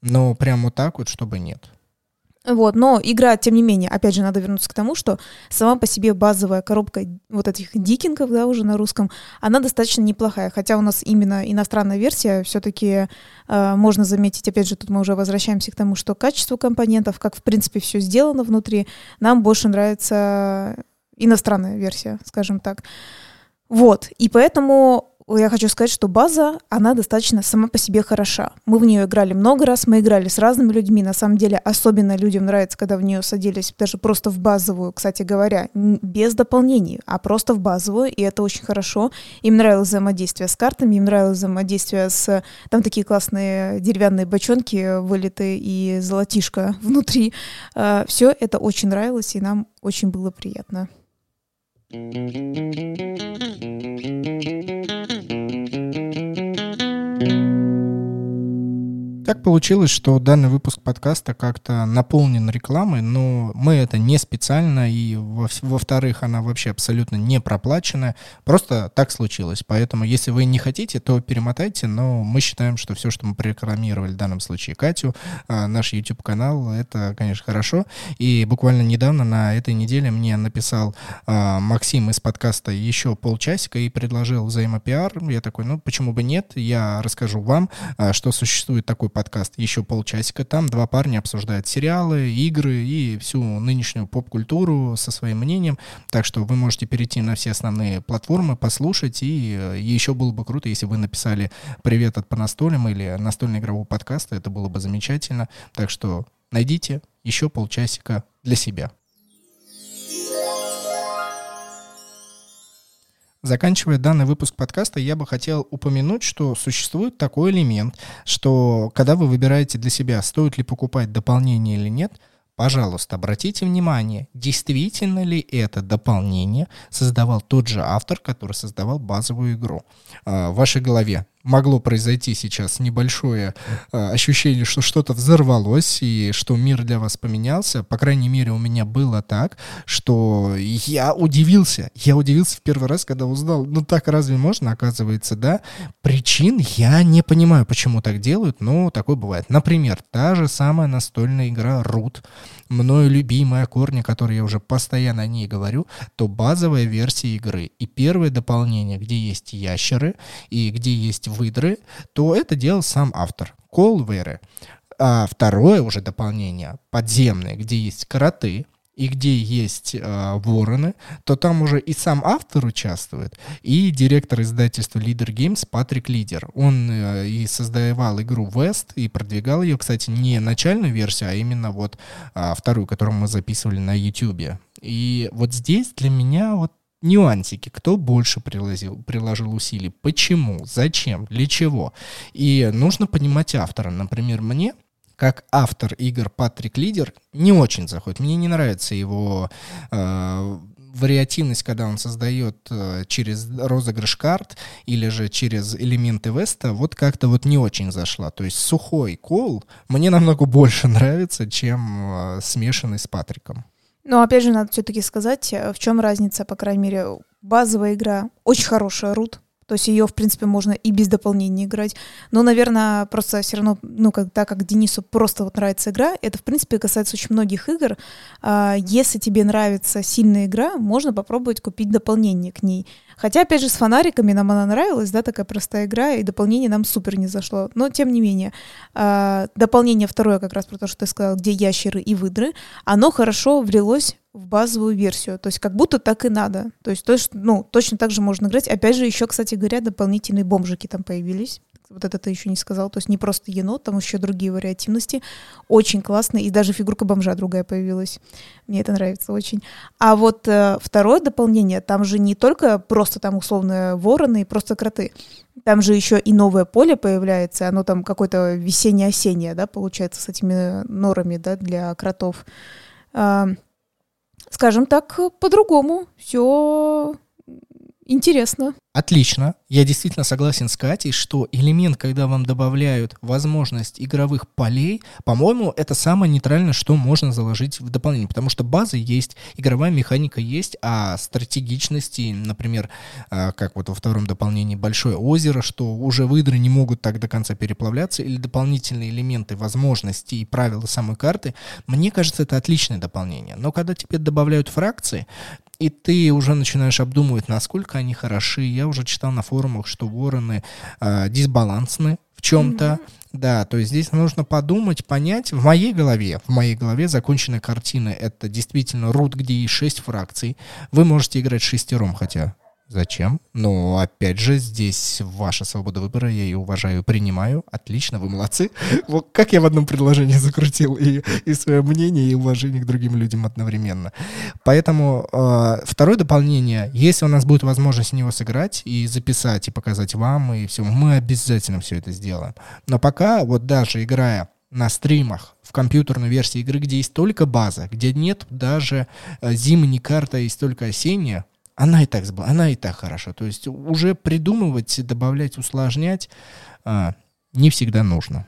но прямо вот так вот, чтобы нет. Вот, но игра, тем не менее, опять же, надо вернуться к тому, что сама по себе базовая коробка вот этих дикингов, да, уже на русском, она достаточно неплохая. Хотя у нас именно иностранная версия, все-таки э, можно заметить, опять же, тут мы уже возвращаемся к тому, что качество компонентов, как в принципе все сделано внутри, нам больше нравится иностранная версия, скажем так. Вот, и поэтому я хочу сказать, что база, она достаточно сама по себе хороша. Мы в нее играли много раз, мы играли с разными людьми. На самом деле, особенно людям нравится, когда в нее садились даже просто в базовую, кстати говоря, без дополнений, а просто в базовую, и это очень хорошо. Им нравилось взаимодействие с картами, им нравилось взаимодействие с... Там такие классные деревянные бочонки вылиты и золотишко [LAUGHS] внутри. А, Все это очень нравилось, и нам очень было приятно. Так получилось, что данный выпуск подкаста как-то наполнен рекламой, но мы это не специально, и во-вторых, она вообще абсолютно не проплаченная. Просто так случилось. Поэтому, если вы не хотите, то перемотайте, но мы считаем, что все, что мы прорекламировали в данном случае Катю, а, наш YouTube-канал, это, конечно, хорошо. И буквально недавно, на этой неделе, мне написал а, Максим из подкаста еще полчасика и предложил взаимопиар. Я такой, ну, почему бы нет? Я расскажу вам, а, что существует такой подкаст еще полчасика. Там два парня обсуждают сериалы, игры и всю нынешнюю поп-культуру со своим мнением. Так что вы можете перейти на все основные платформы, послушать. И э, еще было бы круто, если вы написали «Привет от по настолям» или «Настольно-игрового подкаста». Это было бы замечательно. Так что найдите еще полчасика для себя. Заканчивая данный выпуск подкаста, я бы хотел упомянуть, что существует такой элемент, что когда вы выбираете для себя, стоит ли покупать дополнение или нет, пожалуйста, обратите внимание, действительно ли это дополнение создавал тот же автор, который создавал базовую игру. А, в вашей голове могло произойти сейчас небольшое э, ощущение, что что-то взорвалось и что мир для вас поменялся. По крайней мере, у меня было так, что я удивился. Я удивился в первый раз, когда узнал, ну так разве можно, оказывается, да? Причин я не понимаю, почему так делают, но такое бывает. Например, та же самая настольная игра Root, мною любимая корни, которые я уже постоянно о ней говорю, то базовая версия игры и первое дополнение, где есть ящеры и где есть выдры, то это делал сам автор. Колверы. А второе уже дополнение, подземное, где есть кроты, и где есть э, вороны, то там уже и сам автор участвует, и директор издательства Leader Games Патрик Лидер. Он э, и создавал игру West и продвигал ее, кстати, не начальную версию, а именно вот э, вторую, которую мы записывали на YouTube. И вот здесь для меня вот нюансики, кто больше приложил, приложил усилий, почему, зачем, для чего. И нужно понимать автора. Например, мне как автор игр Патрик Лидер не очень заходит. Мне не нравится его э, вариативность, когда он создает э, через розыгрыш карт или же через элементы Веста, вот как-то вот не очень зашла. То есть сухой кол мне намного больше нравится, чем э, смешанный с Патриком. Но опять же, надо все-таки сказать, э, в чем разница, по крайней мере, базовая игра очень хорошая, рут, то есть ее, в принципе, можно и без дополнений играть. Но, наверное, просто все равно, ну, как, так как Денису просто вот нравится игра, это, в принципе, касается очень многих игр. А, если тебе нравится сильная игра, можно попробовать купить дополнение к ней. Хотя, опять же, с фонариками нам она нравилась, да, такая простая игра, и дополнение нам супер не зашло. Но, тем не менее, а, дополнение второе, как раз про то, что ты сказал, где ящеры и выдры, оно хорошо влилось в базовую версию. То есть как будто так и надо. То есть то, что, ну, точно так же можно играть. Опять же, еще, кстати говоря, дополнительные бомжики там появились. Вот это ты еще не сказал. То есть не просто енот, там еще другие вариативности. Очень классно. И даже фигурка бомжа другая появилась. Мне это нравится очень. А вот э, второе дополнение, там же не только просто там условно вороны и просто кроты. Там же еще и новое поле появляется. Оно там какое-то весеннее-осеннее, да, получается, с этими норами, да, для кротов скажем так, по-другому. Все интересно. Отлично. Я действительно согласен с Катей, что элемент, когда вам добавляют возможность игровых полей, по-моему, это самое нейтральное, что можно заложить в дополнение. Потому что база есть, игровая механика есть, а стратегичности, например, а, как вот во втором дополнении большое озеро, что уже выдры не могут так до конца переплавляться, или дополнительные элементы возможности и правила самой карты, мне кажется, это отличное дополнение. Но когда тебе добавляют фракции, и ты уже начинаешь обдумывать, насколько они хороши. Я уже читал на форумах, что вороны э, дисбалансны в чем-то. Mm-hmm. Да, то есть здесь нужно подумать, понять. В моей голове, в моей голове законченная картина — это действительно рут, где есть шесть фракций. Вы можете играть шестером, хотя Зачем? Но опять же, здесь ваша свобода выбора, я ее уважаю, принимаю. Отлично, вы молодцы. [LAUGHS] Вот как я в одном предложении закрутил и, и свое мнение, и уважение к другим людям одновременно. Поэтому э, второе дополнение, если у нас будет возможность в него сыграть и записать, и показать вам, и все, мы обязательно все это сделаем. Но пока, вот даже играя на стримах в компьютерной версии игры, где есть только база, где нет даже э, зимней карты, а есть только осенняя, она и так, она и так хорошо. То есть уже придумывать, добавлять, усложнять а, не всегда нужно.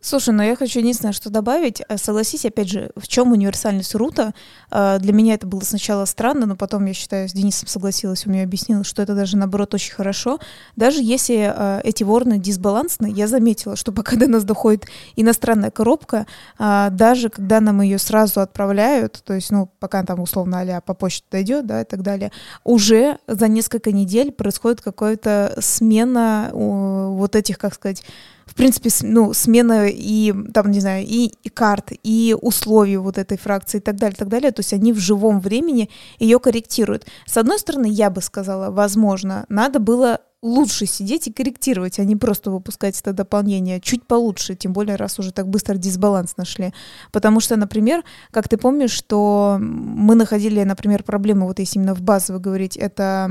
Слушай, но я хочу единственное, что добавить. Э, согласись, опять же, в чем универсальность рута? Э, для меня это было сначала странно, но потом, я считаю, с Денисом согласилась, у меня объяснила, что это даже, наоборот, очень хорошо. Даже если э, эти ворны дисбалансны, я заметила, что пока до нас доходит иностранная коробка, даже когда нам ее сразу отправляют, то есть, ну, пока там, условно, а по почте дойдет, да, и так далее, уже за несколько недель происходит какая-то смена вот этих, как сказать, в принципе, ну, смена и, там, не знаю, и, и карт, и условий вот этой фракции и так далее, так далее. То есть они в живом времени ее корректируют. С одной стороны, я бы сказала, возможно, надо было лучше сидеть и корректировать, а не просто выпускать это дополнение. Чуть получше, тем более, раз уже так быстро дисбаланс нашли. Потому что, например, как ты помнишь, что мы находили, например, проблемы, вот если именно в базовой говорить, это,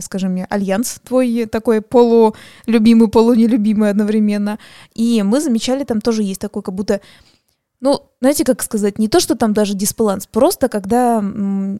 скажем альянс твой такой полулюбимый, полунелюбимый одновременно. И мы замечали, там тоже есть такой как будто ну, знаете, как сказать, не то, что там даже дисбаланс, просто когда,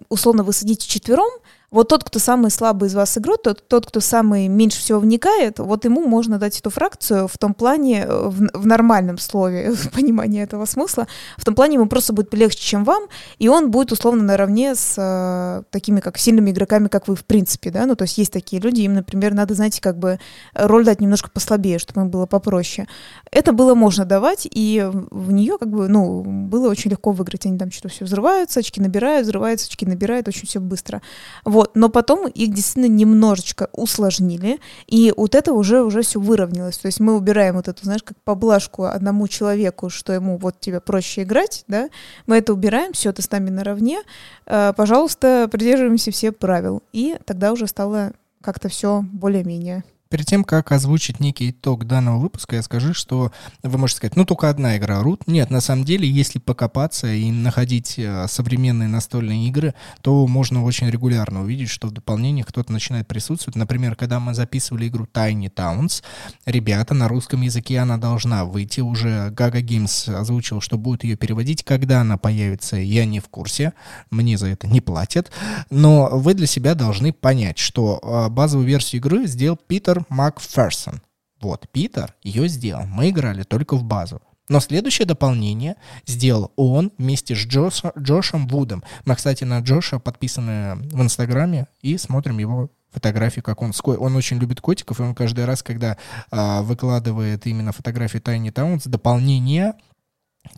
условно, вы сидите четвером, вот тот, кто самый слабый из вас игрок, тот, тот, кто самый меньше всего вникает, вот ему можно дать эту фракцию в том плане, э, в, в нормальном слове, [LAUGHS] в понимании этого смысла, в том плане ему просто будет легче, чем вам, и он будет условно наравне с э, такими как сильными игроками, как вы в принципе, да, ну то есть есть такие люди, им, например, надо, знаете, как бы роль дать немножко послабее, чтобы им было попроще. Это было можно давать, и в нее как бы, ну, было очень легко выиграть, они там что-то все взрываются, очки набирают, взрываются, очки набирают, очень все быстро. Вот, вот, но потом их действительно немножечко усложнили, и вот это уже, уже все выровнялось. То есть мы убираем вот эту, знаешь, как поблажку одному человеку, что ему вот тебе проще играть, да, мы это убираем, все, ты с нами наравне, э, пожалуйста, придерживаемся все правил. И тогда уже стало как-то все более-менее. Перед тем, как озвучить некий итог данного выпуска, я скажу, что вы можете сказать, ну только одна игра Root. Нет, на самом деле, если покопаться и находить э, современные настольные игры, то можно очень регулярно увидеть, что в дополнениях кто-то начинает присутствовать. Например, когда мы записывали игру Tiny Towns, ребята, на русском языке она должна выйти. Уже Gaga Games озвучил, что будет ее переводить. Когда она появится, я не в курсе. Мне за это не платят. Но вы для себя должны понять, что э, базовую версию игры сделал Питер Макферсон. Вот, Питер ее сделал. Мы играли только в базу. Но следующее дополнение сделал он вместе с Джоша, Джошем Вудом. Мы, кстати, на Джоша подписаны в Инстаграме и смотрим его фотографии, как он... Он очень любит котиков, и он каждый раз, когда а, выкладывает именно фотографии Тайни Таунс, дополнение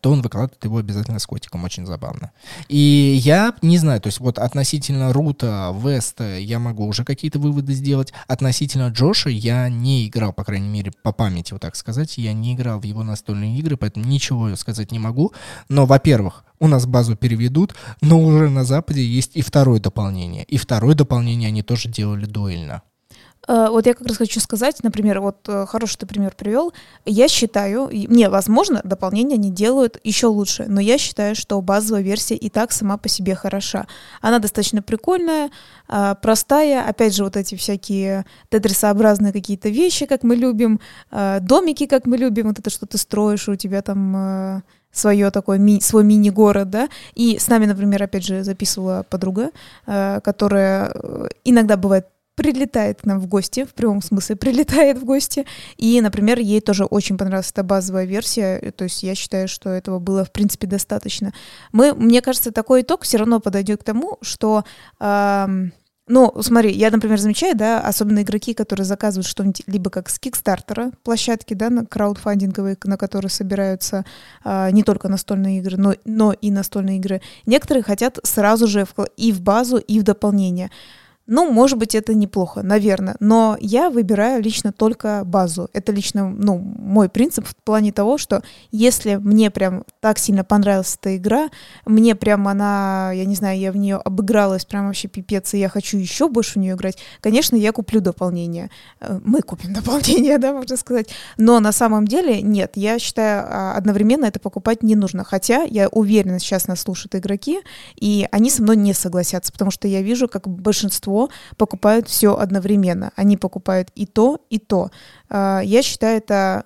то он выкладывает его обязательно с котиком, очень забавно. И я не знаю, то есть вот относительно Рута, Веста я могу уже какие-то выводы сделать. Относительно Джоша я не играл, по крайней мере, по памяти, вот так сказать, я не играл в его настольные игры, поэтому ничего сказать не могу. Но, во-первых, у нас базу переведут, но уже на Западе есть и второе дополнение. И второе дополнение они тоже делали дуэльно. Э, вот я как раз хочу сказать, например, вот э, хороший ты пример привел. Я считаю, мне, возможно, дополнения они делают еще лучше, но я считаю, что базовая версия и так сама по себе хороша. Она достаточно прикольная, э, простая. Опять же, вот эти всякие тетрисообразные какие-то вещи, как мы любим, домики, как мы любим, вот это, что ты строишь, у тебя там свое такое, ми, свой мини-город, да, и с нами, например, опять же, записывала подруга, которая иногда бывает прилетает к нам в гости, в прямом смысле прилетает в гости. И, например, ей тоже очень понравилась эта базовая версия. Э, то есть я считаю, что этого было, в принципе, достаточно. Мы, мне кажется, такой итог все равно подойдет к тому, что... Эм, ну, смотри, я, например, замечаю, да, особенно игроки, которые заказывают что-нибудь либо как с Кикстартера, площадки, да, на краудфандинговые, на которые собираются а, не только настольные игры, но, но и настольные игры. Некоторые хотят сразу же в, и в базу, и в дополнение. Ну, может быть, это неплохо, наверное, но я выбираю лично только базу. Это лично, ну, мой принцип в плане того, что если мне прям так сильно понравилась эта игра, мне прям она, я не знаю, я в нее обыгралась прям вообще пипец, и я хочу еще больше в нее играть, конечно, я куплю дополнение. Э, мы купим [LAUGHS] дополнение, да, можно сказать. Но на самом деле нет, я считаю, а, одновременно это покупать не нужно. Хотя я уверена, сейчас нас слушают игроки, и они со мной не согласятся, потому что я вижу, как большинство большинство покупают все одновременно. Они покупают и то, и то. А, я считаю это,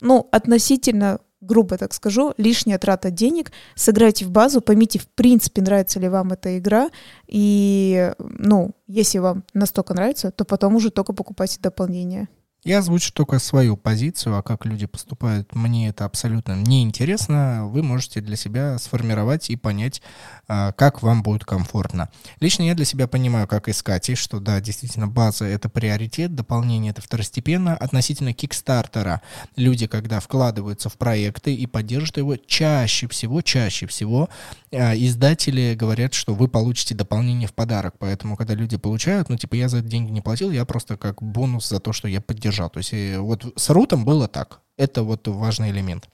ну, относительно грубо так скажу, лишняя трата денег. Сыграйте в базу, поймите, в принципе, нравится ли вам эта игра. И, ну, если вам настолько нравится, то потом уже только покупайте дополнение. Я озвучу только свою позицию, а как люди поступают, мне это абсолютно неинтересно. Вы можете для себя сформировать и понять, а, как вам будет комфортно. Лично я для себя понимаю, как искать, и что да, действительно, база — это приоритет, дополнение — это второстепенно. Относительно Кикстартера, люди, когда вкладываются в проекты и поддерживают его, чаще всего, чаще всего а, издатели говорят, что вы получите дополнение в подарок. Поэтому, когда люди получают, ну, типа, я за это деньги не платил, я просто как бонус за то, что я поддержал держал. То есть вот с рутом было так. Это вот важный элемент.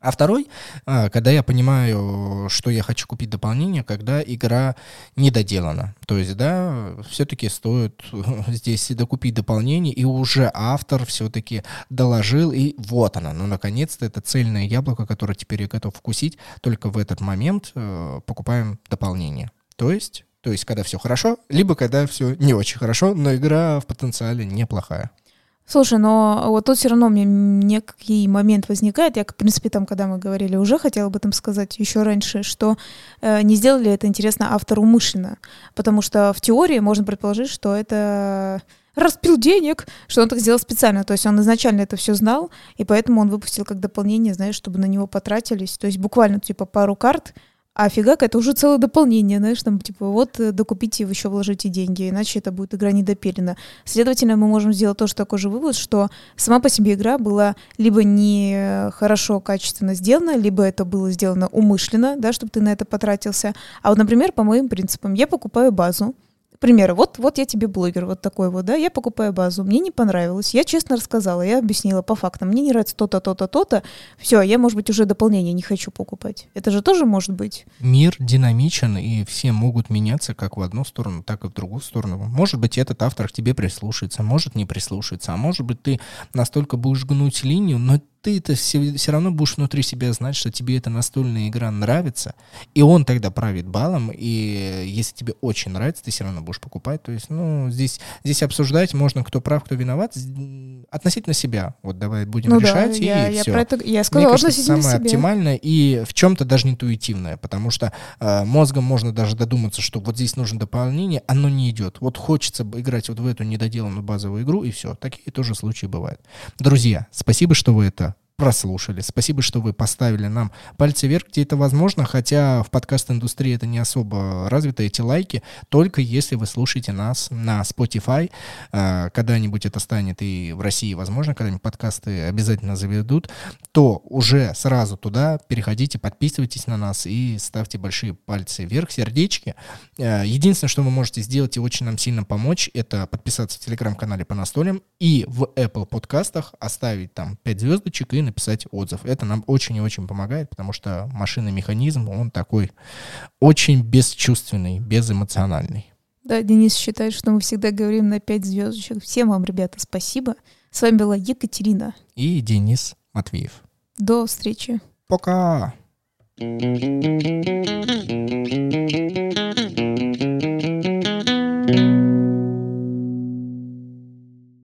А второй, а, когда я понимаю, что я хочу купить дополнение, когда игра недоделана. То есть, да, все-таки стоит [LAUGHS] здесь докупить дополнение, и уже автор все-таки доложил, и вот она. Ну, наконец-то, это цельное яблоко, которое теперь я готов вкусить. Только в этот момент э, покупаем дополнение. То есть, то есть, когда все хорошо, либо когда все не очень хорошо, но игра в потенциале неплохая. Слушай, но вот тут все равно у меня некий момент возникает. Я, в принципе, там, когда мы говорили, уже хотела об этом сказать еще раньше, что э, не сделали это, интересно, автор умышленно. Потому что в теории можно предположить, что это распил денег, что он так сделал специально. То есть он изначально это все знал, и поэтому он выпустил как дополнение, знаешь, чтобы на него потратились. То есть буквально типа пару карт, а фигак, это уже целое дополнение, знаешь, там, типа, вот, э, докупите, еще вложите деньги, иначе это будет игра недопилена. Следовательно, мы можем сделать тоже такой же вывод, что сама по себе игра была либо не хорошо, качественно сделана, либо это было сделано умышленно, да, чтобы ты на это потратился. А вот, например, по моим принципам, я покупаю базу, примеры. Вот, вот я тебе блогер, вот такой вот, да, я покупаю базу, мне не понравилось, я честно рассказала, я объяснила по фактам, мне не нравится то-то, то-то, то-то, все, я, может быть, уже дополнение не хочу покупать. Это же тоже может быть. Мир динамичен, и все могут меняться как в одну сторону, так и в другую сторону. Может быть, этот автор к тебе прислушается, может не прислушается, а может быть, ты настолько будешь гнуть линию, но ты это все, все равно будешь внутри себя знать, что тебе эта настольная игра нравится, и он тогда правит балом, и если тебе очень нравится, ты все равно будешь покупать. То есть, ну, здесь, здесь обсуждать можно, кто прав, кто виноват, относительно себя. Вот давай будем ну решать, да, и я, я все. Про это, я сказала, Мне кажется, самое себе. оптимальное и в чем-то даже интуитивное, потому что э, мозгом можно даже додуматься, что вот здесь нужно дополнение, оно не идет. Вот хочется играть вот в эту недоделанную базовую игру, и все. Такие тоже случаи бывают. Друзья, спасибо, что вы это прослушали. Спасибо, что вы поставили нам пальцы вверх, где это возможно, хотя в подкаст-индустрии это не особо развито, эти лайки, только если вы слушаете нас на Spotify. А, когда-нибудь это станет и в России, возможно, когда-нибудь подкасты обязательно заведут, то уже сразу туда переходите, подписывайтесь на нас и ставьте большие пальцы вверх, сердечки. А, единственное, что вы можете сделать и очень нам сильно помочь, это подписаться в телеграм-канале по настолям и в Apple подкастах оставить там 5 звездочек и написать отзыв. Это нам очень и очень помогает, потому что машинный механизм, он такой очень бесчувственный, безэмоциональный. Да, Денис считает, что мы всегда говорим на пять звездочек. Всем вам, ребята, спасибо. С вами была Екатерина. И Денис Матвеев. До встречи. Пока. thank you